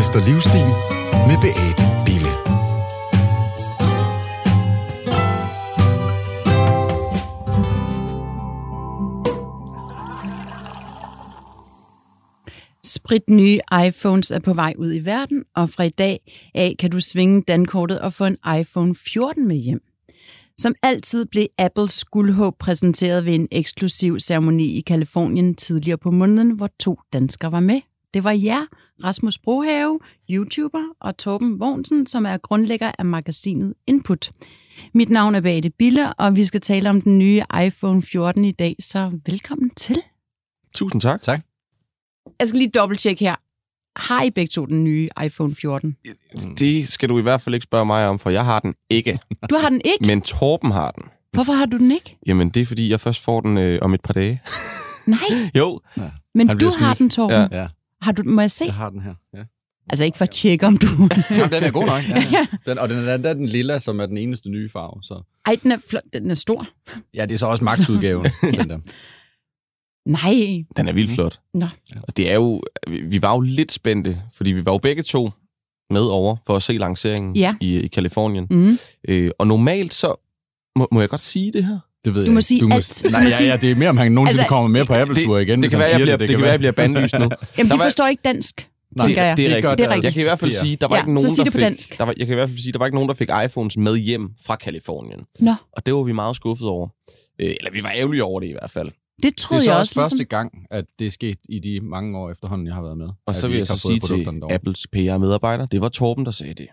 Fest og livsstil med Beate Bille. Sprit nye iPhones er på vej ud i verden, og fra i dag af kan du svinge dankortet og få en iPhone 14 med hjem. Som altid blev Apples guldhåb præsenteret ved en eksklusiv ceremoni i Kalifornien tidligere på måneden, hvor to danskere var med. Det var jer, Rasmus Brohave, YouTuber, og Torben Vognsen, som er grundlægger af magasinet Input. Mit navn er Beate Bille, og vi skal tale om den nye iPhone 14 i dag, så velkommen til. Tusind tak. Tak. Jeg skal lige dobbelttjekke her. Har I begge to den nye iPhone 14? Det skal du i hvert fald ikke spørge mig om, for jeg har den ikke. Du har den ikke? Men Torben har den. Hvorfor har du den ikke? Jamen, det er fordi, jeg først får den øh, om et par dage. Nej, Jo, men Han du bliver har den, Torben. Ja. Ja, Har du, må jeg se? jeg har den her. Ja. Altså ikke for at tjekke, om du... Jamen, den er god nok. Ja, ja. Den, og den er, den er den lilla, som er den eneste nye farve. Så. Ej, den er flot. Den er stor. Ja, det er så også magtudgaven. den der. Nej. den er vildt flot. Nå. Og det er jo, vi- vi var jo lidt spændte, fordi vi var jo begge to med over for at se lanceringen Ja. i, i Kalifornien. Mm. Øh, og normalt så, må, må jeg godt sige det her? Det ved Du jeg må ikke. sige du må, alt. Du Nej, må ja, ja, det er mere, om han nogensinde Altså, kommer med på Apple-tur igen. det hvis kan være, jeg siger bliver, det, det, kan være, jeg bliver bandlyst nu. Jamen, de var- forstår ikke dansk, Nej, tænker jeg. det er det rigtigt. gør Det er rigtigt. Jeg kan i hvert fald sige, der var Ja, ikke nogen, der det på fik, dansk. Der var, jeg kan i hvert fald sige, der var ikke nogen, der fik iPhones med hjem fra Kalifornien. Nå, Og det var vi meget skuffet over. Øh, eller vi var ærgerlige over det i hvert fald. det Det troede er så jeg også også. første Ligesom. gang, at det er sket i de mange år efterhånden, jeg har været med. Og så vi vil jeg så sige til derovre. Apples PR-medarbejder, det var Torben, der sagde det.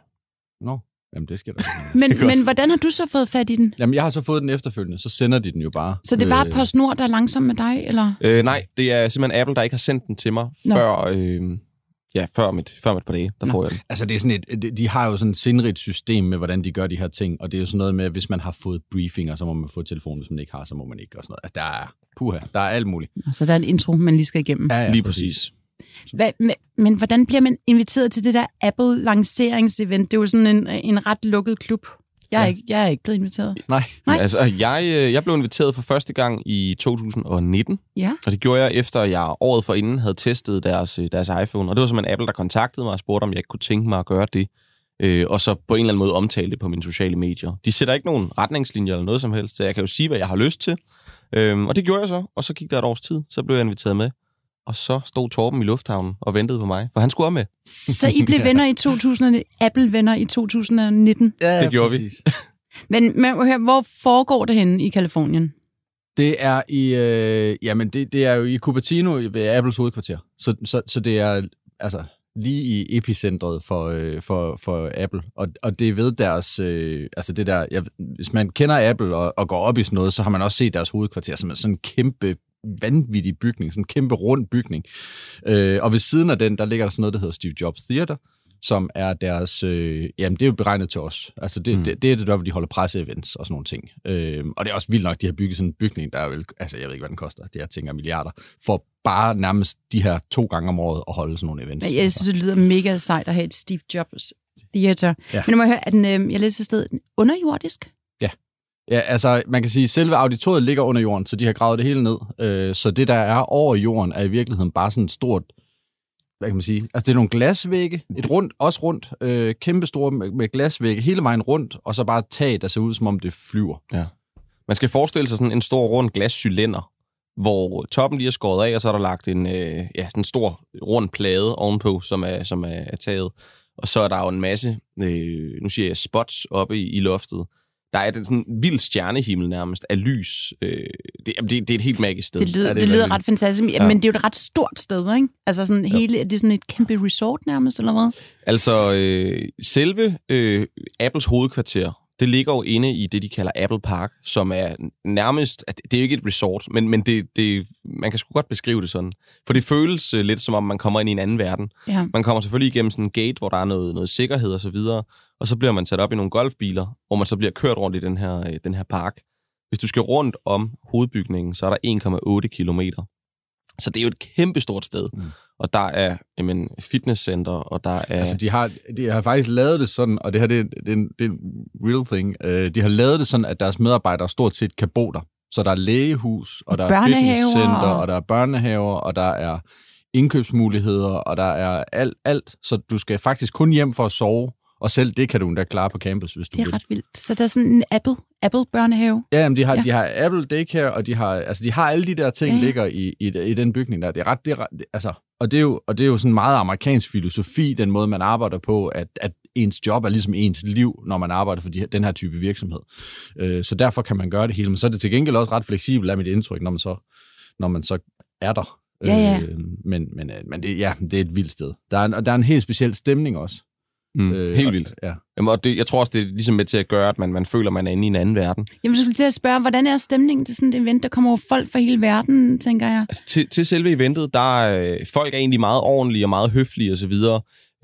Nå, jamen det skal der. Men, men hvordan har du så fået fat i den? Jamen, jeg har så fået den efterfølgende, så sender de den jo bare. Så det er bare Øh, PostNord, der er langsom med dig, eller? Øh, nej, det er simpelthen Apple, der ikke har sendt den til mig Nå. før, øh, ja, før, mit, før mit par dage. Der Nå. får jeg den. Altså, det er sådan et, de- har jo sådan et sindrigt system med, hvordan de gør de her ting, og det er jo sådan noget med, at hvis man har fået briefinger, så må man få telefonen, hvis man ikke har, så må man ikke, og sådan noget. At der er, puha, der er alt muligt. Så der er en intro, man lige skal igennem. Ja, ja, Lige præcis. Hvad, men, men hvordan bliver man inviteret til det der Apple-lanceringsevent? Det er jo sådan en, en ret lukket klub. Jeg er, Ja. ikke, jeg er ikke blevet inviteret. Nej, Nej. Altså, jeg, øh, jeg blev inviteret for første gang i 2019, Ja. og det gjorde jeg efter, at jeg året forinden havde testet deres, øh, deres iPhone. Og det var simpelthen Apple, der kontaktede mig og spurgte, om jeg ikke kunne tænke mig at gøre det. Øh, og så på en eller anden måde omtale det på mine sociale medier. De sætter ikke nogen retningslinjer eller noget som helst, så jeg kan jo sige, hvad jeg har lyst til. Øhm, og det gjorde jeg så, og så gik der et års tid, så blev jeg inviteret med. Og så stod Torben i lufthavnen og ventede på mig, for han skulle med. Så I blev venner i 2000, Apple-venner i 2019. ja, Det gjorde vi. præcis. Men, men hør, hvor foregår det henne i Kalifornien? Det er i, øh, jamen det, det er jo i Cupertino ved Apples hovedkvarter. Så, så, så det er altså lige i epicentret for, øh, for, for Apple. Og, og det er ved deres, øh, altså det der, jeg, hvis man kender Apple og, og går op i sådan noget, så har man også set deres hovedkvarter som er sådan en kæmpe vanvittig bygning, sådan en kæmpe rund bygning. Øh, og ved siden af den, der ligger der sådan noget, der hedder Steve Jobs Theater, som er deres, øh, jamen det er jo beregnet til os. Altså det, Mm. det, det er det der, hvor de holder presseevents og sådan nogle ting. Øh, og det er også vildt nok, de har bygget sådan en bygning, der er vel, altså jeg ved ikke, hvad den koster, det jeg tænker milliarder, for bare nærmest de her to gange om året at holde sådan nogle events. Men Jeg synes, det lyder mega sejt at have et Steve Jobs Theater. Ja. Men nu må jeg høre, at den, øh, jeg læste et sted, underjordisk? Ja, Ja, altså man kan sige, at selve auditoriet ligger under jorden, så de har gravet det hele ned. Øh, så det, der er over jorden, er i virkeligheden bare sådan et stort, hvad kan man sige, altså det er nogle glasvægge, et rundt, også rundt, øh, kæmpestore med, med glasvægge hele vejen rundt, og så bare et tag, der ser ud, som om det flyver. Ja. Man skal forestille sig sådan en stor rund glascylinder, hvor toppen lige er skåret af, og så er der lagt en, øh, ja, sådan en stor rund plade ovenpå, som er, som er, er taget. Og så er der jo en masse, øh, nu siger jeg spots oppe i, i loftet. Der er den sådan en vild stjernehimmel nærmest af lys. Øh, det, det, det er et helt magisk sted. Det lyder, Ja, det det er det lyder ret fantastisk, ja. Ja. men det er jo et ret stort sted, ikke? Altså sådan hele, det er sådan et kæmpe resort nærmest, eller hvad? Altså, øh, selve øh, Apples hovedkvarter, det ligger jo inde i det, de kalder Apple Park, som er nærmest, at det er jo ikke et resort, men, men det, det, man kan sgu godt beskrive det sådan. For det føles øh, lidt som om, man kommer ind i en anden verden. Ja. Man kommer selvfølgelig igennem sådan en gate, hvor der er noget, noget sikkerhed og så videre, og så bliver man sat op i nogle golfbiler, hvor man så bliver kørt rundt i den her, øh, den her park. Hvis du skal rundt om hovedbygningen, så er der 1,8 kilometer. Så det er jo et kæmpestort sted. Mm. Og der er jamen, fitnesscenter, og der er... Altså, de har, de har faktisk lavet det sådan, og det her det, er- det, er, en, det er en real thing. Uh, de har lavet det sådan, at deres medarbejdere stort set kan bo der. Så der er lægehus, og der er fitnesscenter, og- og der er børnehaver, og der er indkøbsmuligheder, og der er alt, alt, så du skal faktisk kun hjem for at sove, og selv det kan du endda klare på campus, hvis du Det er vil. ret vildt. Så der er sådan en Apple, Apple børnehave. Ja, jamen, de har, Ja. de har Apple Daycare, og de har, altså, de har alle de der ting, Ja, ligger i, i, i den bygning der. Det er ret, det er, ret- det, altså, og det, er jo, og det er jo sådan meget amerikansk filosofi, den måde, man arbejder på, at, at ens job er ligesom ens liv, når man arbejder for de, den her type virksomhed. Øh, så derfor kan man gøre det hele. Men så er det til gengæld også ret fleksibelt, af mit indtryk, når man så, når man så er der. Ja, ja. Øh, men men, øh, men det, ja, det er et vildt sted. Der er en, og der er en helt speciel stemning også. Mm, øh, helt og- vildt. Ja. Jamen, og det, jeg tror også, det er ligesom med til at gøre, at man, man føler, man er inde i en anden verden. Jamen, jeg skulle til at spørge, hvordan er stemningen til sådan et event? Der kommer jo folk fra hele verden, tænker jeg. Altså, til, til selve eventet, der er øh, folk er egentlig meget ordentlige og meget høflige osv.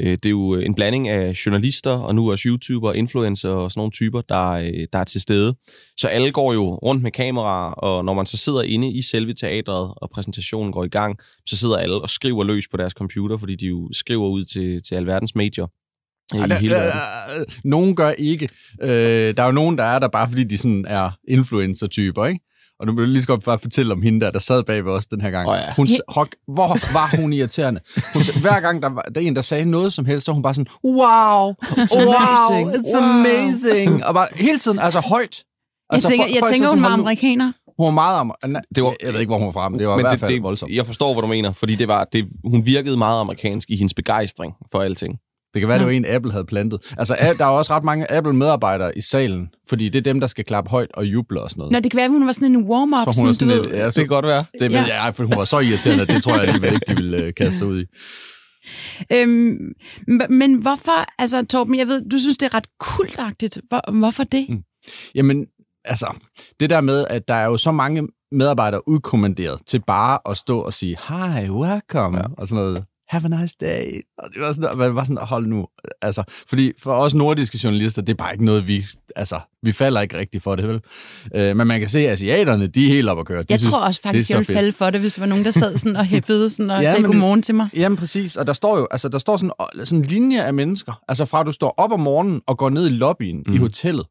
Øh, det er jo en blanding af journalister og nu også YouTuber, influencer og sådan nogle typer, der, øh, der er til stede. Så alle går jo rundt med kameraer, og når man så sidder inde i selve teatret, og præsentationen går i gang, så sidder alle og skriver løs på deres computer, fordi de jo skriver ud til, til alverdens medier øh, i Ej, der- hele verden. øh, Nogen gør ikke. Øh, der er jo nogen, der er der bare, fordi de sådan er influencer-typer, ikke? Og nu vil jeg lige så godt bare fortælle om hende der, der sad bag ved os den her gang. Åh, ja. hun, hok, hvor var hun irriterende. Hun, hver gang der var der er en, der sagde noget som helst, så var hun bare sådan, wow, it's wow, amazing. it's Wow." amazing. Og bare hele tiden, altså højt. Jeg tænker, jeg tænker hun var amerikaner. Hun var meget amer- Nej, Det var- jeg ved ikke, hvor hun var fra, men det var i Men hvert det, fald det, voldsomt. jeg forstår, hvad du mener, fordi det var, det, hun virkede meget amerikansk i hendes begejstring for alting. Det kan være, det Nå. var en, Apple havde plantet. Altså, der er også ret mange Apple-medarbejdere i salen, fordi det er dem, der skal klappe højt og juble og sådan noget. Nå, det kan være, at hun var sådan en warm-up. Så hun er sådan, sådan du lidt, ved. ja, så, Det kan godt være. det ved Ja. jeg, for hun var så irriterende, at det tror jeg alligevel ikke, de ville øh, kaste sig ud i. Øhm, men hvorfor, altså Torben, jeg ved, du synes, det er ret kultagtigt. Hvor, hvorfor det? Mm. Jamen, altså, det der med, at der er jo så mange medarbejdere udkommanderet til bare at stå og sige, hi, welcome, ja. og sådan noget. Have a nice day. Og det var sådan, man var sådan, hold nu. Altså, fordi for os nordiske journalister, det er bare ikke noget, vi, altså, vi falder ikke rigtig for det, vel? Øh, men man kan se, at asiaterne, de er helt op at køre. De Jeg synes, tror også faktisk, jeg ville fedt. falde for det, hvis der var nogen, der sad sådan og hæppede sådan og Ja, sagde godmorgen til mig. Jamen præcis, og der står jo, altså der står sådan, sådan en linje af mennesker. Altså fra at du står op om morgenen og går ned i lobbyen mm. i hotellet,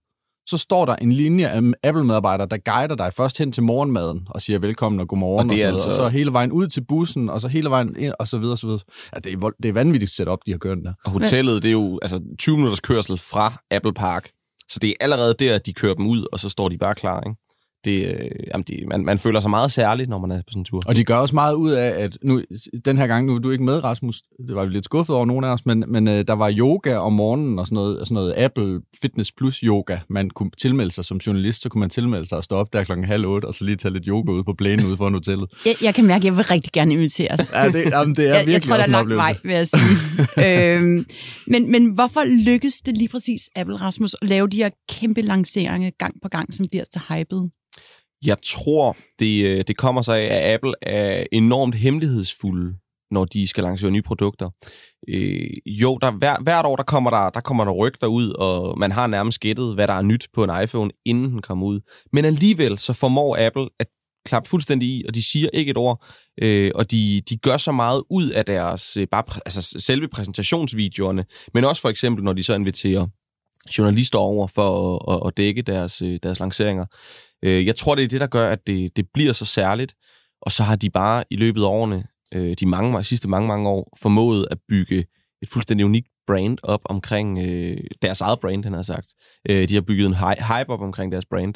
så står der en linje af Apple-medarbejdere, der guider dig først hen til morgenmaden og siger velkommen og godmorgen, Og det er og, altså- og så hele vejen ud til bussen, og så hele vejen ind, og så videre, og så videre. Ja, det, er, det er vanvittigt setup, de har kørt den der. Og hotellet, det er jo altså 20 minutters kørsel fra Apple Park. Så det er allerede der, de kører dem ud, og så står de bare klar, ikke? Det, øh, jamen det, man, man føler sig meget særlig, når man er på sådan en tur. Og de gør også meget ud af, at nu, den her gang, nu er du ikke med, Rasmus, det var vi lidt skuffet over nogle af os, men, men øh, der var yoga om morgenen og sådan noget, sådan noget Apple Fitness Plus yoga. Man kunne tilmelde sig som journalist, så kunne man tilmelde sig og stå op der klokken halv otte, og så lige tage lidt yoga ude på plænen ude foran hotellet. Jeg, jeg kan mærke, at jeg vil rigtig gerne inviteres. Ja, det, jamen, det er jeg, virkelig jeg tror, der er lang vej, vil jeg sige. øhm, men, men hvorfor lykkes det lige præcis Apple Rasmus at lave de her kæmpe lanceringer gang på gang, som bliver så hyped? Jeg tror, det, øh, det kommer sig af, at Apple er enormt hemmelighedsfulde, når de skal lancere nye produkter. Øh, jo, der, hver, hvert år der kommer der, der kommer der rygter ud, og man har nærmest gættet, hvad der er nyt på en iPhone, inden den kommer ud. Men alligevel så formår Apple at klappe fuldstændig i, og de siger ikke et ord, øh, og de, de gør så meget ud af deres, øh, bare, altså selve præsentationsvideoerne, men også for eksempel, når de så inviterer journalister over for at, at, at dække deres, øh, deres lanceringer. Øh, jeg tror, det er det, der gør, at det, det bliver så særligt, og så har de bare i løbet af årene, øh, de mange, sidste mange, mange år, formået at bygge et fuldstændig unikt brand op omkring øh, deres eget brand, han har sagt. Øh, de har bygget en hype op omkring deres brand.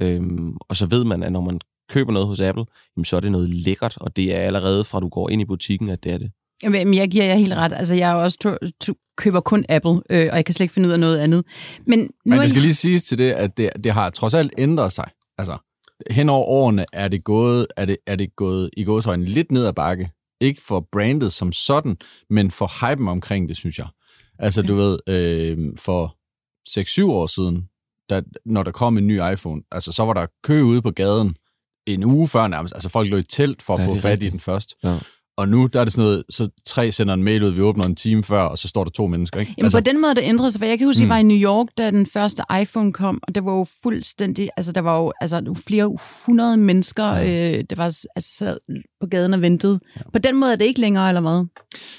Øhm, og så ved man, at når man køber noget hos Apple, jamen, så er det noget lækkert, og det er allerede fra du går ind i butikken, at det er det. Jamen, jeg giver jer helt ret. Altså, jeg er også to, to, køber kun Apple, øh, og jeg kan slet ikke finde ud af noget andet. Men nu Men det skal jeg- lige siges til det, at det, det har trods alt ændret sig. Altså, hen over årene er det gået, er det, er det gået i gåsøjne lidt ned ad bakke. Ikke for brandet som sådan, men for hypen omkring det, synes jeg. Altså, du ved, øh, for 6-7 år siden, da, når der kom en ny iPhone, altså, så var der kø ude på gaden en uge før nærmest. Altså, folk lå i telt for at Ja, få fat i rigtigt. den først. Ja. Og nu, der er det sådan noget, så tre sender en mail ud, vi åbner en time før, og så står der to mennesker, ikke? Jamen altså, på den måde, der ændrede sig, for jeg kan huske, mm. jeg var i New York, da den første iPhone kom, og det var jo fuldstændig, altså der var jo altså, flere hundrede mennesker, ja. øh, der var altså, sad på gaden og ventede. Ja. På den måde er det ikke længere, eller hvad?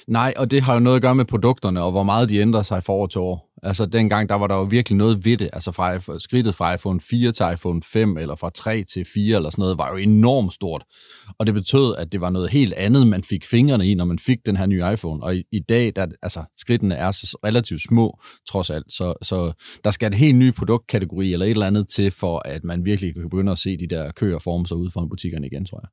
Nej, og det har jo noget at gøre med produkterne, og hvor meget de ændrer sig fra år til år. Altså dengang, der var der jo virkelig noget ved det. Altså fra skridtet fra iPhone 4 til iPhone 5, eller fra 3 til 4 eller sådan noget, var jo enormt stort. Og det betød, at det var noget helt andet, man fik fingrene i, når man fik den her nye iPhone. Og i, i dag, der, altså skridtene er så relativt små, trods alt. Så, så der skal et helt ny produktkategori eller et eller andet til, for at man virkelig kan begynde at se de der køer forme sig ud foran butikkerne igen, tror jeg.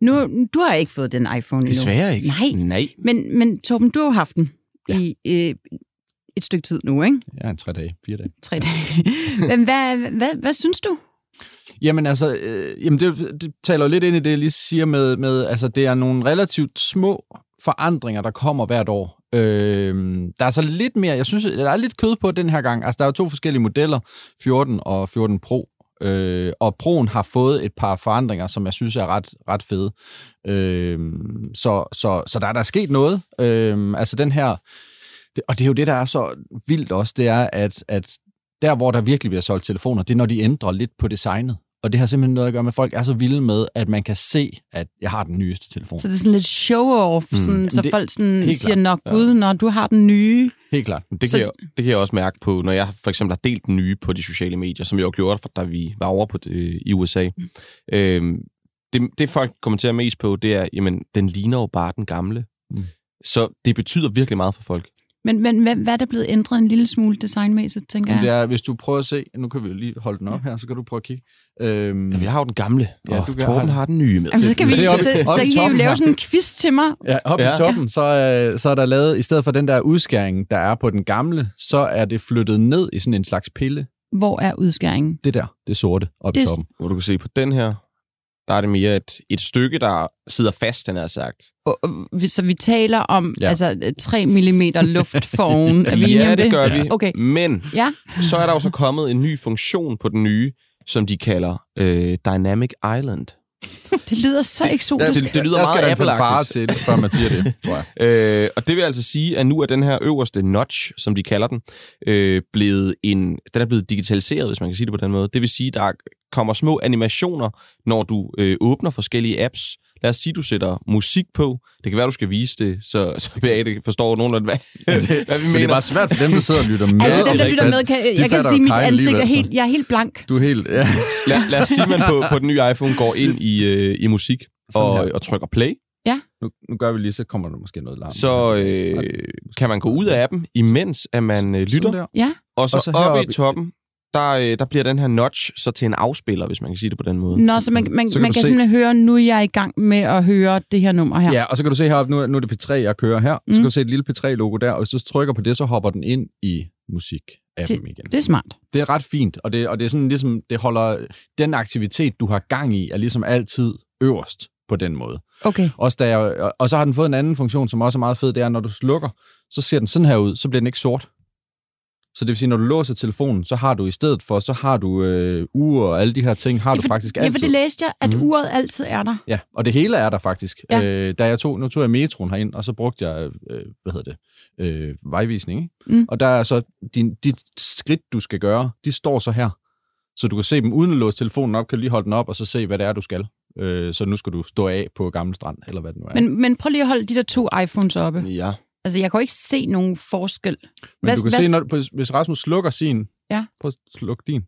Nu, du har ikke fået den iPhone endnu. Desværre ikke. Nej. Nej. Men, men Torben, du har haft den ja. i øh, et stykke tid nu, ikke? Ja, en tre dage, fire dage. Tre dage. Men hvad, hvad, hvad, hvad synes du? Jamen altså, øh, jamen det, det taler jo lidt ind i det, jeg lige siger med, med, altså det er nogle relativt små forandringer, der kommer hvert år. Øh, der er så lidt mere, jeg synes, der er lidt kød på den her gang. Altså der er jo to forskellige modeller, 14 og 14 Pro. Øh, og Pro'en har fået et par forandringer, som jeg synes er ret, ret fede. Øh, så, så, så der er der sket noget. Øh, altså den her, det, og det er jo det, der er så vildt også, det er, at, at der, hvor der virkelig bliver solgt telefoner, det er, når de ændrer lidt på designet. Og det har simpelthen noget at gøre med, at folk er så vilde med, at man kan se, at jeg har den nyeste telefon. Så det er sådan lidt show-off, sådan, så det- folk sådan siger, klart. Nå gud, når du har den nye. Helt klart. Det Så kan, jeg, det kan jeg også mærke på, når jeg for eksempel har delt den nye på de sociale medier, som jeg jo gjorde, for da vi var over på det, i USA. Mm. Øhm, det, det folk kommenterer mest på, det er, jamen, den ligner jo bare den gamle. Mm. Mm. Så det betyder virkelig meget for folk. Men, men hvad, hvad er der blevet ændret en lille smule designmæssigt, tænker Men det jeg? er, hvis du prøver at se, nu kan vi jo lige holde den op her, så kan du prøve at kigge. Øhm, Jamen, jeg har jo den gamle, Ja, og du Torben har den nye med. Jamen, så kan vi, Se så, op- så, op så kan I jo lave sådan en quiz til mig. Ja, op ja. Ja. i toppen, så, øh, så er der lavet, i stedet for den der udskæring, der er på den gamle, så er det flyttet ned i sådan en slags pille. Hvor er udskæringen? Det der, det sorte, op Det- i toppen. Hvor du kan se på den her, der er det mere et, et stykke, der sidder fast, den er sagt. Så vi taler om Ja. altså 3 mm luft. Er vi enige ja, det gør vi. Okay. Men Ja, så er der jo så kommet en ny funktion på den nye, som de kalder øh, Dynamic Island. det lyder så eksotisk. det- det lyder der skal meget der en far til, før man siger det, tror jeg. Øh, og det vil altså sige, at nu er den her øverste notch, som de kalder den, øh, blevet en, den er blevet digitaliseret, hvis man kan sige det på den måde. Det vil sige, der kommer små animationer, når du øh, åbner forskellige apps. Lad os sige, du sætter musik på. Det kan være, du skal vise det, så, så Beate forstår nogenlunde, hvad, hvad vi Men det er mener. bare svært for dem, der sidder og lytter med. Altså, dem, der lytter med, kan, de jeg kan fatter sige, mit ansigt er helt, jeg er helt blank. Du er helt... Ja. Lad, lad os sige, at man på, på den nye iPhone går ind i, øh, i musik og, og trykker play. Nu, nu gør vi lige, så kommer der måske noget larm. Så øh, kan man gå ud af appen, imens at man øh, lytter. Ja, Og så, Og så oppe heroppe i toppen, der, øh, der bliver den her notch så til en afspiller, hvis man kan sige det på den måde. Nå, så man, man, Så kan man kan se- simpelthen høre, nu er jeg i gang med at høre det her nummer her. Ja, og så kan du se heroppe, nu, er- nu er det P3, jeg kører her. Mm. Så kan du se et lille P3-logo der, og hvis du trykker på det, så hopper den ind i musik-appen igen. Det er smart. Det er ret fint, og det, og det er sådan ligesom, det holder den aktivitet, du har gang i, er ligesom altid øverst på den måde. Okay. Også da jeg, og- og så har den fået en anden funktion, som også er meget fed, det er, når du slukker, så ser den sådan her ud, så bliver den ikke sort. Så det vil sige, når du låser telefonen, så har du i stedet for, så har du øh, ure og alle de her ting, har ja, du for, faktisk Ja, altid. for det læste jeg, at mm. uret altid er der. Ja, og det hele er der faktisk. Ja. Ja. Øh, da jeg tog, nu tog jeg metroen herind, og så brugte jeg, øh, hvad hedder det, øh, vejvisning, ikke? Mm. Og der er så, din, dit skridt, du skal gøre, de står så her. Så du kan se dem uden at låse telefonen op, kan du lige holde den op, og så se, hvad det er, du skal. Øh, så nu skal du stå af på Gamle Strand, eller hvad det nu er. Men, men prøv lige at holde de der to iPhones oppe. Ja. Altså, jeg kan jo ikke se nogen forskel. Men hvad- du kan hvad- se, når, hvis- hvis Rasmus slukker sin, Ja. prøv at slukke din,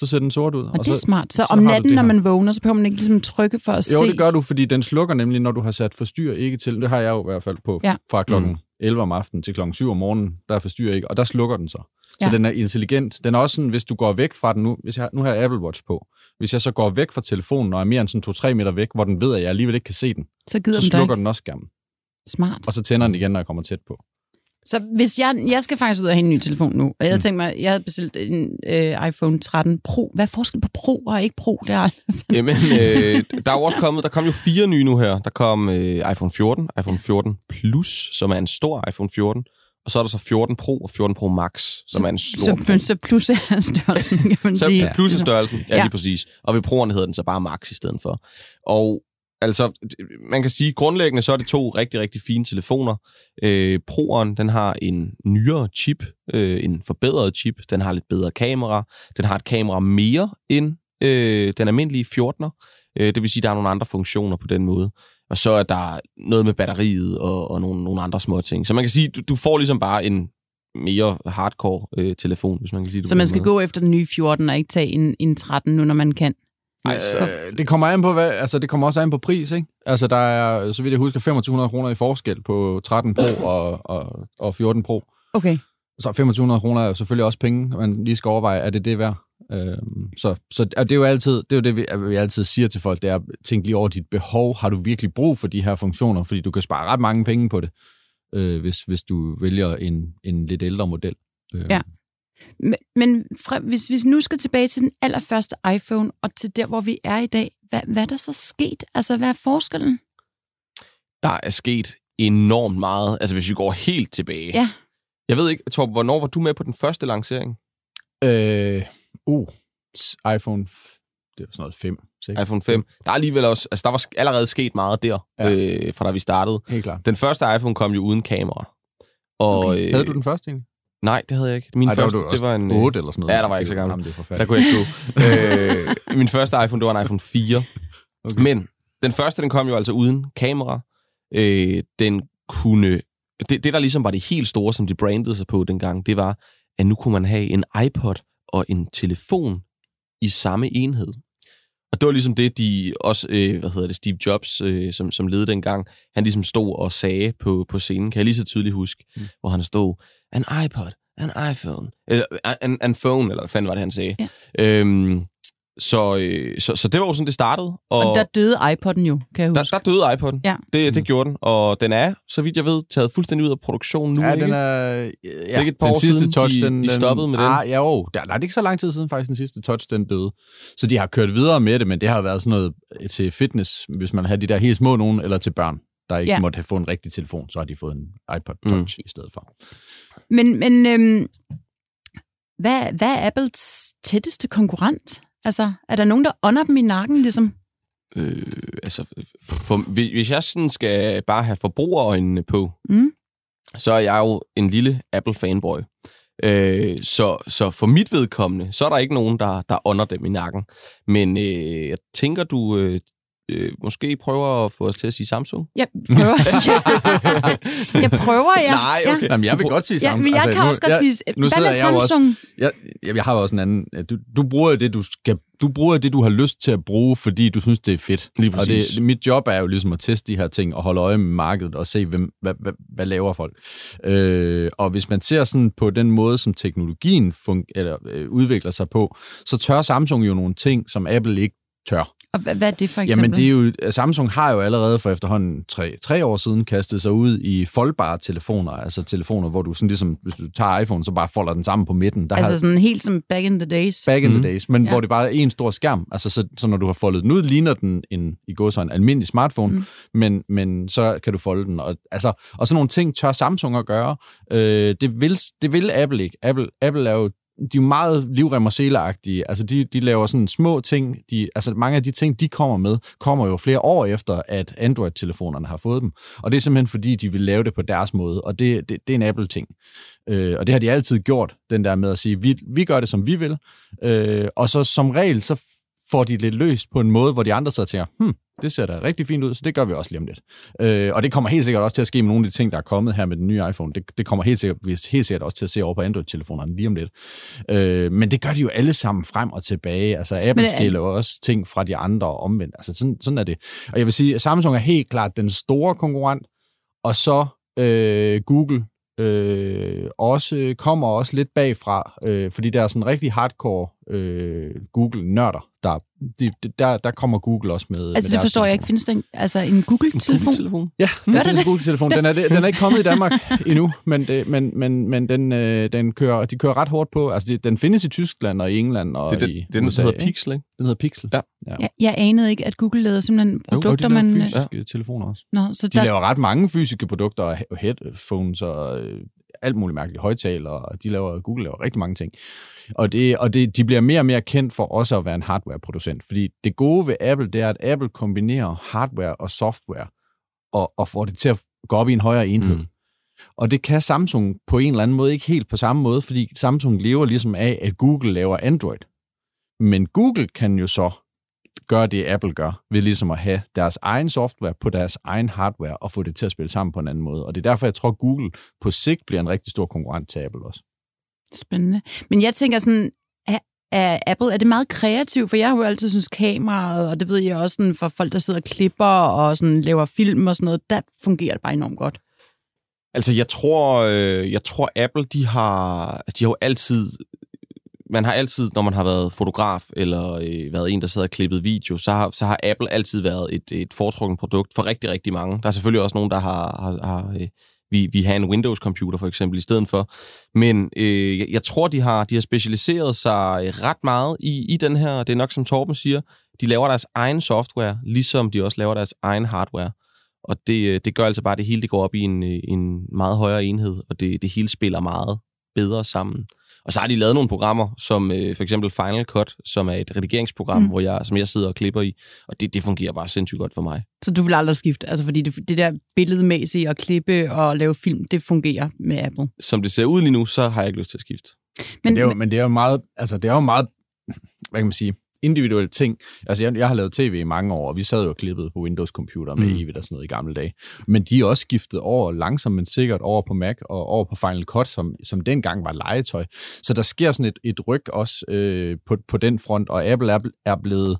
så ser den sort ud. Og, det er så, smart. Så, så om natten, når man vågner, så behøver man ikke ligesom trykke for at Jo, se. det gør du, fordi den slukker nemlig, når du har sat forstyr ikke til. Det har jeg jo i hvert fald på Ja. fra klokken Mm. 11 om aftenen til klokken 7 om morgenen. Der er forstyr ikke, og der slukker den så. Så Ja. den er intelligent. Den er også sådan, hvis du går væk fra den nu, hvis jeg, nu har jeg Apple Watch på, hvis jeg så går væk fra telefonen og er mere end sådan 2-3 meter væk, hvor den ved, at jeg alligevel ikke kan se den, så gider så den dig. slukker den også skærmen. Smart. Og så tænder den igen, når jeg kommer tæt på. Så hvis jeg, jeg skal faktisk ud og have en ny telefon nu, og jeg havde Mm. tænkt mig, jeg havde bestilt en øh, iPhone 13 Pro. Hvad er forskel på Pro og ikke Pro? Det er, Jamen, øh, der er jo også kommet, der kom jo fire nye nu her. Der kom øh, iPhone 14, iPhone 14 Plus, som er en stor iPhone 14, og så er der så 14 Pro og 14 Pro Max, som er en stor så, så, så plus er størrelsen, kan man Så sige. ja. plus er størrelsen, ja, Ja. ja, lige præcis. Og ved Pro'erne hedder den så bare Max i stedet for. Og altså, man kan sige, grundlæggende så er det to rigtig, rigtig fine telefoner. Øh, Pro'eren, den har en nyere chip, øh, en forbedret chip. Den har lidt bedre kamera. Den har et kamera mere end øh, den almindelige 14'er. Øh, det vil sige, der er nogle andre funktioner på den måde. Og så er der noget med batteriet og, og nogle, nogle andre små ting. Så man kan sige, du, du får ligesom bare en mere hardcore øh, telefon, hvis man kan sige det Så man skal måde. gå efter den nye 14 og ikke tage en, en 13 nu, når man kan. Øh, det kommer an på, hvad, altså det kommer også an på pris, ikke? Altså der er, så vidt jeg husker, 2500 kroner i forskel på 13 Pro og, og, og 14 Pro. Okay. Så 2500 kroner er selvfølgelig også penge, man lige skal overveje, er det det værd? Øhm, så, så og det er jo altid det, er jo det vi, vi altid siger til folk, det er at tænke lige over dit behov. Har du virkelig brug for de her funktioner? Fordi du kan spare ret mange penge på det, øh, hvis, hvis du vælger en, en lidt ældre model. Øh, Ja. Men, men fra, hvis vi nu skal tilbage til den allerførste iPhone, og til der, hvor vi er i dag, hvad, hvad er der så sket? Altså, hvad er forskellen? Der er sket enormt meget, altså hvis vi går helt tilbage. Ja. Jeg ved ikke, Torben, hvornår var du med på den første lancering? Øh, uh, iPhone, f- det var sådan noget 5, 6. iPhone 5. Der er alligevel også, altså der var allerede sket meget der, Ja. ja. øh, fra da vi startede. Helt klart. Den første iPhone kom jo uden kamera. Og, Okay. øh, Havde du den første egentlig? Nej, det havde jeg ikke. Min Ej, var første, du det var en... øh, 8 eller sådan noget. Ja, der var jeg ikke så gammel. Jamen, det er Der kunne jeg ikke gå. øh, min første iPhone, det var en iPhone 4. Okay. Men den første, den kom jo altså uden kamera. Øh, den kunne... Det, det, der ligesom var det helt store, som de brandede sig på dengang, det var, at nu kunne man have en iPod og en telefon i samme enhed. Og det var ligesom det, de også, øh, hvad hedder det, Steve Jobs, øh, som, som ledede dengang, han ligesom stod og sagde på, på scenen, kan jeg lige så tydeligt huske, mm. hvor han stod, an iPod, an iPhone, eller an, an phone, eller hvad fanden var det, han sagde. Ja. Øhm, så, øh, så, så det var jo sådan, det startede. Og, Og der døde iPod'en jo, kan jeg der, huske. der døde iPod'en. Ja. Det, det gjorde den. Og den er, så vidt jeg ved, taget fuldstændig ud af produktion nu. Ja, ikke? den er... Ja, ikke et par den år sidste siden, touch, de- den, de den, stoppede med den? Ah, ja, jo. Der, nej, det er ikke så lang tid siden faktisk, den sidste touch, den døde. Så de har kørt videre med det, men det har været sådan noget øh, til fitness, hvis man har de der helt små nogen, eller til børn, der ikke Ja. ja. måtte have fået en rigtig telefon, så har de fået en iPod Touch mm. i stedet for. Men, men øhm, hvad, hvad er Apples tætteste konkurrent? Altså, er der nogen, der ånder dem i nakken, ligesom? Øh, altså, for, for, hvis jeg sådan skal bare have forbrugerøjnene på, Mm. så er jeg jo en lille Apple-fanboy. Øh, så, så for mit vedkommende, så er der ikke nogen, der, der ånder dem i nakken. Men øh, jeg tænker, du øh, øh, måske prøver at få os til at sige Samsung? Jeg prøver. jeg prøver, ja. Nej, okay. Ja. Jamen, jeg vil godt sige Ja, Samsung. men jeg Altså, kan nu- også godt jeg, sige, nu hvad med jeg jo også- Samsung? Jeg, jeg, jeg har jo også en anden... Du, du bruger det, du skal... Du bruger det, du har lyst til at bruge, fordi du synes, det er fedt. Lige og det, præcis. det, mit job er jo ligesom at teste de her ting og holde øje med markedet og se, hvem, hvad, hvad, hvad laver folk. Øh, og hvis man ser sådan på den måde, som teknologien fun- eller, øh, udvikler sig på, så tør Samsung jo nogle ting, som Apple ikke tør. Og hvad, hvad er det for eksempel? Jamen, det er jo, Samsung har jo allerede for efterhånden tre, tre år siden kastet sig ud i foldbare telefoner, altså telefoner, hvor du sådan ligesom, hvis du tager iPhone, så bare folder den sammen på midten. Der altså har, sådan helt som back in the days. back in the days, men Ja. hvor det bare er en stor skærm. Altså, så, så når du har foldet den ud, ligner den en, i går så en almindelig smartphone, Mm. mm. men, men så kan du folde den. Og, altså, og sådan nogle ting tør Samsung at gøre. Øh, det, vil, det vil Apple ikke. Apple, Apple er jo de er meget livrem og seleagtige. Altså, de, de laver sådan små ting. De, altså, mange af de ting, de kommer med, kommer jo flere år efter, at Android-telefonerne har fået dem. Og det er simpelthen, fordi de vil lave det på deres måde. Og det, det, det er en Apple-ting. Øh, og det har de altid gjort, den der med at sige, vi, vi gør det, som vi vil. Øh, og så som regel, så får de lidt løs på en måde, hvor de andre så tænker, hmm, det ser da rigtig fint ud, så det gør vi også lige om lidt. Øh, og det kommer helt sikkert også til at ske med nogle af de ting, der er kommet her med den nye iPhone. Det, det kommer helt sikkert, er helt sikkert også til at se over på Android-telefonerne lige om lidt. Øh, men det gør de jo alle sammen frem og tilbage. Altså Apple det er- stjæler jo også ting fra de andre og omvendt. Altså sådan, sådan er det. Og jeg vil sige, at Samsung er helt klart den store konkurrent, og så øh, Google øh, også kommer også lidt bagfra, øh, fordi der er sådan rigtig hardcore øh, Google-nørder. Der, de, de, der, der kommer Google også med altså, med det forstår jeg ikke. Findes der en, altså en Google-telefon? telefon? Ja, Gør der det findes det? Google-telefon. Den er, den er ikke kommet i Danmark endnu, men, det, men, men, men den, øh, den kører, de kører ret hårdt på. Altså, det, den findes i Tyskland og i England og Det er i den, den USA. hedder ikke? Pixel, ikke? Den hedder Pixel. Ja. ja. Jeg, jeg anede ikke, at Google lavede simpelthen produkter, jo, de man... laver øh, fysiske telefoner også. Nå, så De der, laver ret mange fysiske produkter, headphones og øh, alt muligt mærkeligt, højtaler, og de laver, Google laver rigtig mange ting. Og, det, og det, de bliver mere og mere kendt for også at være en hardware-producent, fordi det gode ved Apple, det er, at Apple kombinerer hardware og software, og, og får det til at gå op i en højere enhed. Mm. Og det kan Samsung på en eller anden måde ikke helt på samme måde, fordi Samsung lever ligesom af, at Google laver Android. Men Google kan jo så gøre det, Apple gør, ved ligesom at have deres egen software på deres egen hardware og få det til at spille sammen på en anden måde. Og det er derfor, jeg tror, at Google på sigt bliver en rigtig stor konkurrent til Apple også. Spændende. Men jeg tænker sådan, er, er Apple, er det meget kreativt? For jeg har jo altid synes kameraet, og det ved jeg også sådan, for folk, der sidder og klipper og sådan, laver film og sådan noget, der fungerer det bare enormt godt. Altså, jeg tror, øh, jeg tror Apple, de har, altså, de har jo altid, man har altid, når man har været fotograf, eller øh, været en, der sidder og klippet video, så har, så har Apple altid været et, et foretrukket produkt for rigtig, rigtig mange. Der er selvfølgelig også nogen, der har, har, har øh, vi, vi har en Windows-computer for eksempel i stedet for. Men øh, jeg, jeg tror, de har, de har specialiseret sig øh, ret meget i, i den her, det er nok som Torben siger, de laver deres egen software, ligesom de også laver deres egen hardware. Og det, øh, det gør altså bare, at det hele det går op i en, øh, en meget højere enhed, og det, det hele spiller meget bedre sammen. Og så har de lavet nogle programmer, som øh, for eksempel Final Cut, som er et redigeringsprogram, mm. hvor jeg, som jeg sidder og klipper i, og det, det fungerer bare sindssygt godt for mig. Så du vil aldrig skifte? Altså fordi det, det der billedmæssige at klippe og lave film, det fungerer med Apple? Som det ser ud lige nu, så har jeg ikke lyst til at skifte. Men, men, det, er jo, men det er jo meget, altså det er jo meget, hvad kan man sige, individuelle ting. Altså, jeg, jeg har lavet tv i mange år, og vi sad jo og klippede på Windows-computer med mm. Evit og sådan noget i gamle dage. Men de er også skiftet over langsomt, men sikkert over på Mac og over på Final Cut, som, som dengang var legetøj. Så der sker sådan et, et ryg også øh, på, på den front, og Apple er, er blevet,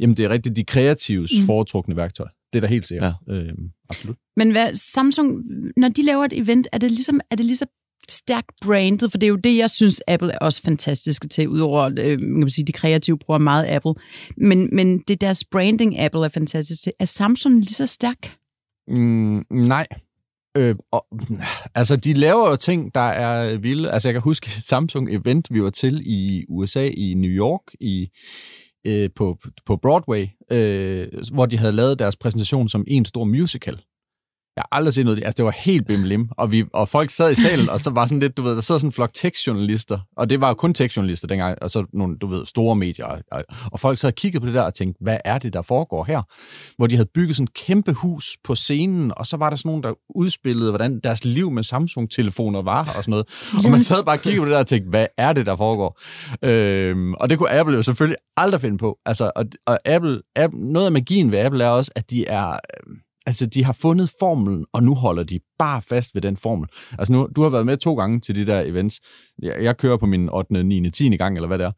jamen det er rigtigt, de kreatives mm. foretrukne værktøj. Det er da helt sikkert. Ja. Øh, absolut. Men hvad, Samsung, når de laver et event, er det ligesom, er det ligesom stærkt brandet, for det er jo det, jeg synes, Apple er også fantastiske til, udover, øh, man kan sige, de kreative bruger meget Apple. Men, men det er deres branding, Apple er fantastisk til. Er Samsung lige så stærk? Mm, nej. Øh, og, altså, de laver jo ting, der er vilde. Altså, jeg kan huske Samsung-event, vi var til i USA, i New York, i øh, på, på Broadway, øh, hvor de havde lavet deres præsentation som en stor musical. Jeg har aldrig set noget. Altså, det var helt bimmelim. Og, vi, og folk sad i salen, og så var sådan lidt, du ved, der sad sådan en flok tekstjournalister, og det var jo kun tekstjournalister dengang, og så nogle, du ved, store medier. Og, og folk sad og kiggede på det der og tænkte, hvad er det, der foregår her? Hvor de havde bygget sådan et kæmpe hus på scenen, og så var der sådan nogen, der udspillede, hvordan deres liv med Samsung-telefoner var, og sådan noget. Og man sad bare og kiggede på det der og tænkte, hvad er det, der foregår? Øhm, og det kunne Apple jo selvfølgelig aldrig finde på. Altså, og, og Apple, Apple, noget af magien ved Apple er også, at de er... Øh, Altså, de har fundet formelen, og nu holder de bare fast ved den formel. Altså, nu, du har været med to gange til de der events. Jeg, jeg kører på min 8., 9., 10. gang, eller hvad det er.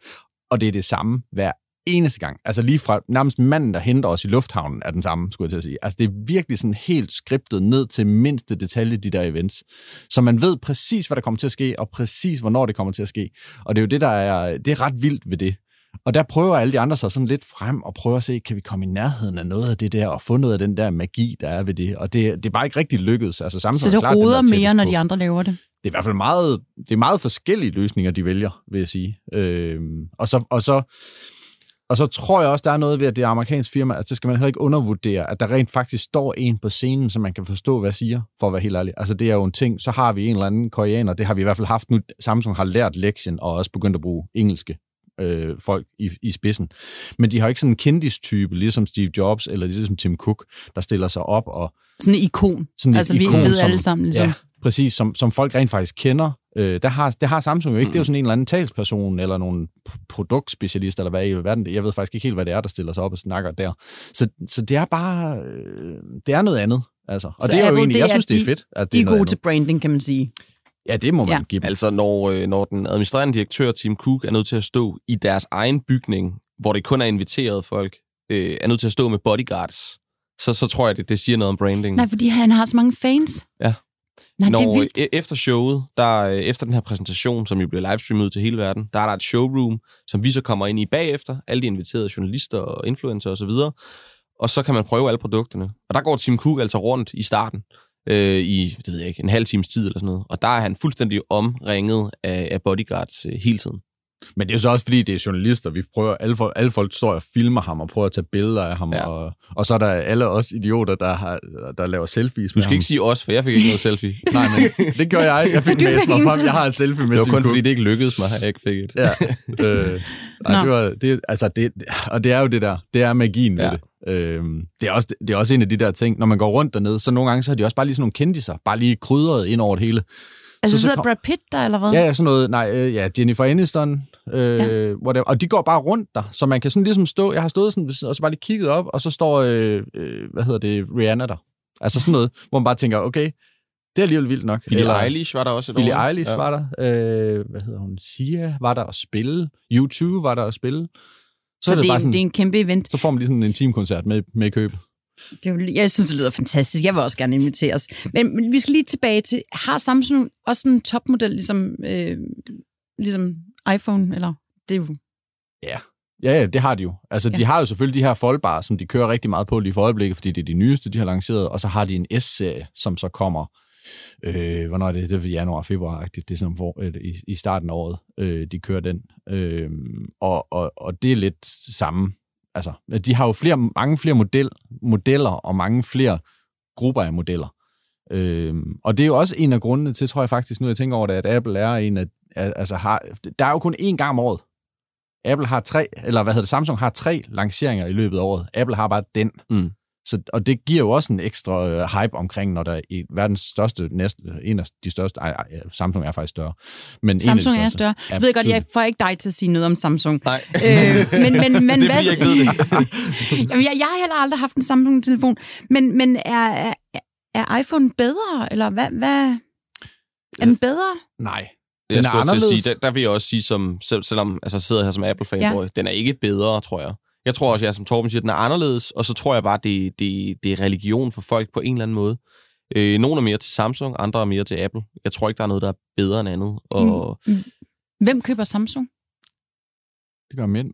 Og det er det samme hver eneste gang. Altså lige fra nærmest manden, der henter os i lufthavnen, er den samme, skulle jeg til at sige. Altså det er virkelig sådan helt skriptet ned til mindste detalje, de der events. Så man ved præcis, hvad der kommer til at ske, og præcis, hvornår det kommer til at ske. Og det er jo det, der er, det er ret vildt ved det. Og der prøver alle de andre sig sådan lidt frem og prøver at se, kan vi komme i nærheden af noget af det der, og få noget af den der magi, der er ved det. Og det, det er bare ikke rigtig lykkedes. Altså, Samsung så det klart, roder det mere, når de andre laver det? Det er i hvert fald meget, det er meget forskellige løsninger, de vælger, vil jeg sige. Øhm, og, så, og, så, og så tror jeg også, der er noget ved, at det er amerikansk firma, at så skal man heller ikke undervurdere, at der rent faktisk står en på scenen, så man kan forstå, hvad siger, for at være helt ærlig. Altså det er jo en ting, så har vi en eller anden koreaner, det har vi i hvert fald haft nu. Samsung har lært lektien og også begyndt at bruge engelske øh, folk i, i spidsen. Men de har ikke sådan en kendistype, ligesom Steve Jobs eller ligesom Tim Cook, der stiller sig op og... Sådan en ikon. Sådan altså, ikon, vi ved som, alle sammen. Ligesom. Ja, præcis, som, som folk rent faktisk kender. Øh, der har, det har Samsung jo ikke. Mm. Det er jo sådan en eller anden talsperson, eller nogle produktspecialist, eller hvad i verden. Jeg ved faktisk ikke helt, hvad det er, der stiller sig op og snakker der. Så, så det er bare... Øh, det er noget andet. Altså. Og så det er jo egentlig, jeg synes, det er fedt. At det de er, er gode til branding, kan man sige. Ja, det må man ja. give Altså, når, øh, når den administrerende direktør, Tim Cook, er nødt til at stå i deres egen bygning, hvor det kun er inviteret folk, øh, er nødt til at stå med bodyguards, så, så tror jeg, det, det siger noget om branding. Nej, fordi han har så mange fans. Ja. Nej, Når, det er vildt. E- efter showet, der, øh, efter den her præsentation, som jo bliver livestreamet ud til hele verden, der er der et showroom, som vi så kommer ind i bagefter, alle de inviterede journalister og influencer osv., og, og så kan man prøve alle produkterne. Og der går Tim Cook altså rundt i starten øh, i, det ved jeg ikke, en halv times tid eller sådan noget. Og der er han fuldstændig omringet af, af bodyguards øh, hele tiden. Men det er jo så også, fordi det er journalister. Vi prøver, alle, folk, alle folk står og filmer ham og prøver at tage billeder af ham. Ja. Og, og så er der alle os idioter, der, har, der laver selfies Du skal ham. ikke sige os, for jeg fik ikke noget selfie. Nej, men det gjorde jeg. Jeg fik med mig frem. Jeg har en selfie med Det var kun, Cook. fordi det ikke lykkedes mig, at jeg ikke fik et. Ja. Øh, ej, det var, det, altså det, og det er jo det der. Det er magien ved Ja. det. Øhm, det, er også, det er også en af de der ting, når man går rundt dernede, så nogle gange så har de også bare lige sådan nogle kendiser, bare lige krydret ind over det hele. Altså så sidder kom- Brad Pitt der, eller hvad? Ja, ja, sådan noget, nej, øh, ja, Jennifer Aniston, øh, ja. whatever, og de går bare rundt der, så man kan sådan ligesom stå, jeg har stået sådan, og så bare lige kigget op, og så står, øh, øh, hvad hedder det, Rihanna der. Altså sådan noget, hvor man bare tænker, okay, det er alligevel vildt nok. Billie Eilish var der også et Billie år. Eilish ja. var der, øh, hvad hedder hun, Sia var der at spille, U2 var der at spille. Så, så er det, det, bare er, sådan, det er en kæmpe event. så får man lige sådan en teamkoncert med, med køb. Det jo- jeg synes, det lyder fantastisk. Jeg vil også gerne inviteres. Men, men vi skal lige tilbage til, har Samsung også en topmodel, ligesom, øh, ligesom iPhone? Eller det er jo... Ja, ja, det har de jo. Altså, ja. de Ja. har jo selvfølgelig de her foldbare, som de kører rigtig meget på lige for øjeblikket, fordi det er de nyeste, de har lanceret, og så har de en S-serie, som så kommer, øh, hvornår er det? Det er januar, februar, det er sådan hvor, øh, i, i starten af året, øh, de kører den. Øh, og, og, og det er lidt samme. Altså, de har jo flere, mange flere model, modeller og mange flere grupper af modeller. Øhm, og det er jo også en af grundene til, tror jeg faktisk, nu jeg tænker over det, at Apple er en af, altså har, der er jo kun én gang om året, Apple har tre, eller hvad hedder det, Samsung har tre lanceringer i løbet af året. Apple har bare den. Mm. Så, og det giver jo også en ekstra øh, hype omkring, når der er i verdens største, næste, en af de største, ej, ej, Samsung er faktisk større. Men Samsung en af er større. største. Jeg ved godt, jeg får ikke dig til at sige noget om Samsung. Nej. Øh, men, men, men Det er, fordi jeg ikke ved det. Jamen, jeg, jeg har heller aldrig haft en Samsung-telefon. Men, men er, er, er iPhone bedre? Eller hvad, hvad? Er den bedre? Nej. Det Den jeg er til at anderledes. sige, der, der vil jeg også sige, som, selv, selvom altså, jeg sidder her som Apple-fanboy, ja. den er ikke bedre, tror jeg. Jeg tror også, jeg som Torben siger, den er anderledes, og så tror jeg bare, det, det, det er religion for folk på en eller anden måde. Øh, nogle er mere til Samsung, andre er mere til Apple. Jeg tror ikke, der er noget, der er bedre end andet. Og Hvem køber Samsung? Det gør mænd.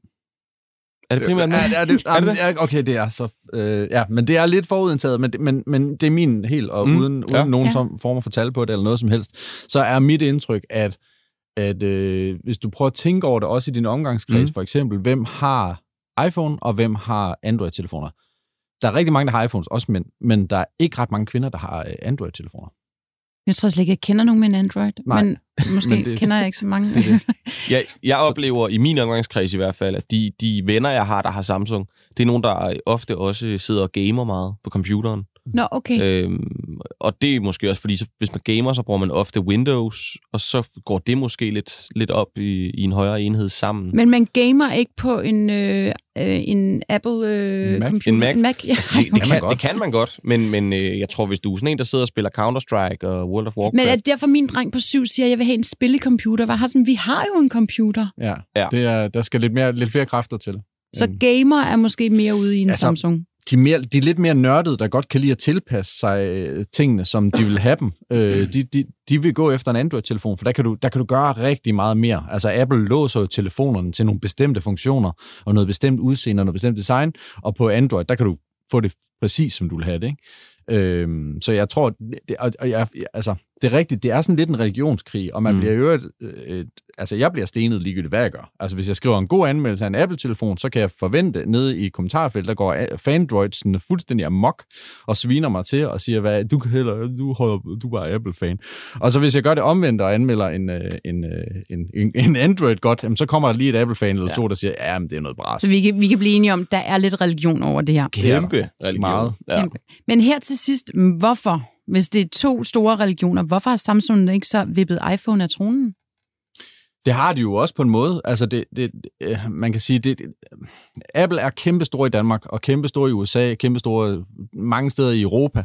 er det primært Ja, er det, Er det det? ja, okay, det er så... Øh, ja, men det er lidt forudindtaget, men, det- men, men det er min helt, og Mm, mm, uden, uden ja. nogen Ja. som former for tal på det, eller noget som helst, så er mit indtryk, at, at øh, hvis du prøver at tænke over det, også i din omgangskreds, Mm. mm. for eksempel, hvem har iPhone, og hvem har Android-telefoner? Der er rigtig mange, der har iPhones, også mænd, men der er ikke ret mange kvinder, der har øh, Android-telefoner. Jeg tror slet ikke, jeg kender nogen med en Android. Nej. Men måske Men det, det- kender jeg ikke så mange. det er Jeg, jeg oplever i min omgangskreds i hvert fald, at de, de venner, jeg har, der har Samsung, det er nogen, der ofte også sidder og gamer meget på computeren. Nå, okay. Øhm, og det er måske også, fordi så, hvis man gamer, så bruger man ofte Windows, og så går det måske lidt, lidt op i, i en højere enhed sammen. Men man gamer ikke på en, øh, øh, en Apple øh, En Mac? computer? En Mac? En Mac, ja. Altså, det, det, kan man kan, godt. det kan man godt, men, men øh, jeg tror, hvis du er sådan en, der sidder og spiller Counter-Strike og World of Warcraft... Men er derfor min dreng på syv siger, at jeg vil have en spillecomputer? Var har sådan, vi har jo en computer. Ja, Ja. Det er, der skal lidt, mere, lidt flere kræfter til. Så gamer er måske mere ude i en Altså, Samsung de, mere, de lidt mere nørdede, der godt kan lide at tilpasse sig øh, tingene, som de vil have dem. Øh, de, de, de vil gå efter en Android-telefon, for der kan, du, der kan du gøre rigtig meget mere. Altså Apple låser jo telefonerne til nogle bestemte funktioner, og noget bestemt udseende og noget bestemt design, og på Android, der kan du få det præcis, som du vil have det. Ikke? Øhm, så jeg tror, det, og, og jeg, altså, det er rigtigt, det er sådan lidt en religionskrig, og man Mm. bliver jo et, et, altså jeg bliver stenet ligegyldigt, hvad jeg gør. Altså hvis jeg skriver en god anmeldelse af en Apple-telefon, så kan jeg forvente nede i kommentarfeltet, der går fandroidsene fuldstændig amok og sviner mig til og siger, hvad, du heller, du, du er bare Apple-fan. Og så hvis jeg gør det omvendt og anmelder en, øh, en, øh, en, en, en Android godt, jamen, så kommer der lige et Apple-fan eller Ja. to, der siger, ja, men det er noget bras. Så vi kan, vi kan blive enige om, der er lidt religion over det her. Kæmpe religion. Meget. Ja. Men her til sidst, hvorfor, hvis det er to store religioner, hvorfor har Samsung ikke så vippet iPhone af tronen? Det har de jo også på en måde. Altså, det, det, øh, man kan sige, det, det, Apple er kæmpestor i Danmark, og kæmpestor i USA, kæmpestor mange steder i Europa.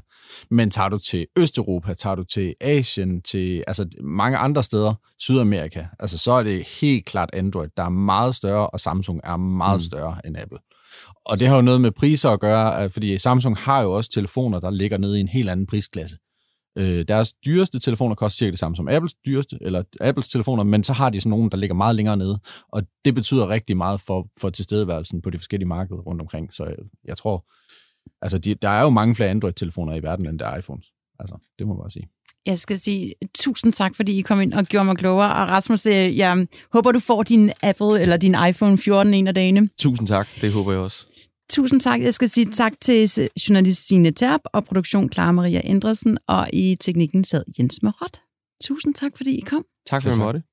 Men tager du til Østeuropa, tager du til Asien, til altså, mange andre steder, Sydamerika, altså, så er det helt klart Android, der er meget større, og Samsung er meget Mm. større end Apple. Og det har jo noget med priser at gøre, fordi Samsung har jo også telefoner, der ligger nede i en helt anden prisklasse. Øh, deres dyreste telefoner koster cirka det samme som Apples dyreste, eller Apples telefoner, men så har de sådan nogle, der ligger meget længere nede, og det betyder rigtig meget for, for tilstedeværelsen på de forskellige markeder rundt omkring. Så jeg, jeg tror, altså de, der er jo mange flere Android-telefoner i verden, end der er iPhones. Altså, det må man bare sige. Jeg skal sige tusind tak, fordi I kom ind og gjorde mig klogere. Og Rasmus, øh, jeg håber, du får din Apple eller din iPhone 14 en af dagene. Tusind tak, det håber jeg også. Tusind tak. Jeg skal sige tak til journalist Signe Terp og produktion Clara Maria Endresen, og i teknikken sad Jens Marot. Tusind tak, fordi I kom. Tak for, at måtte.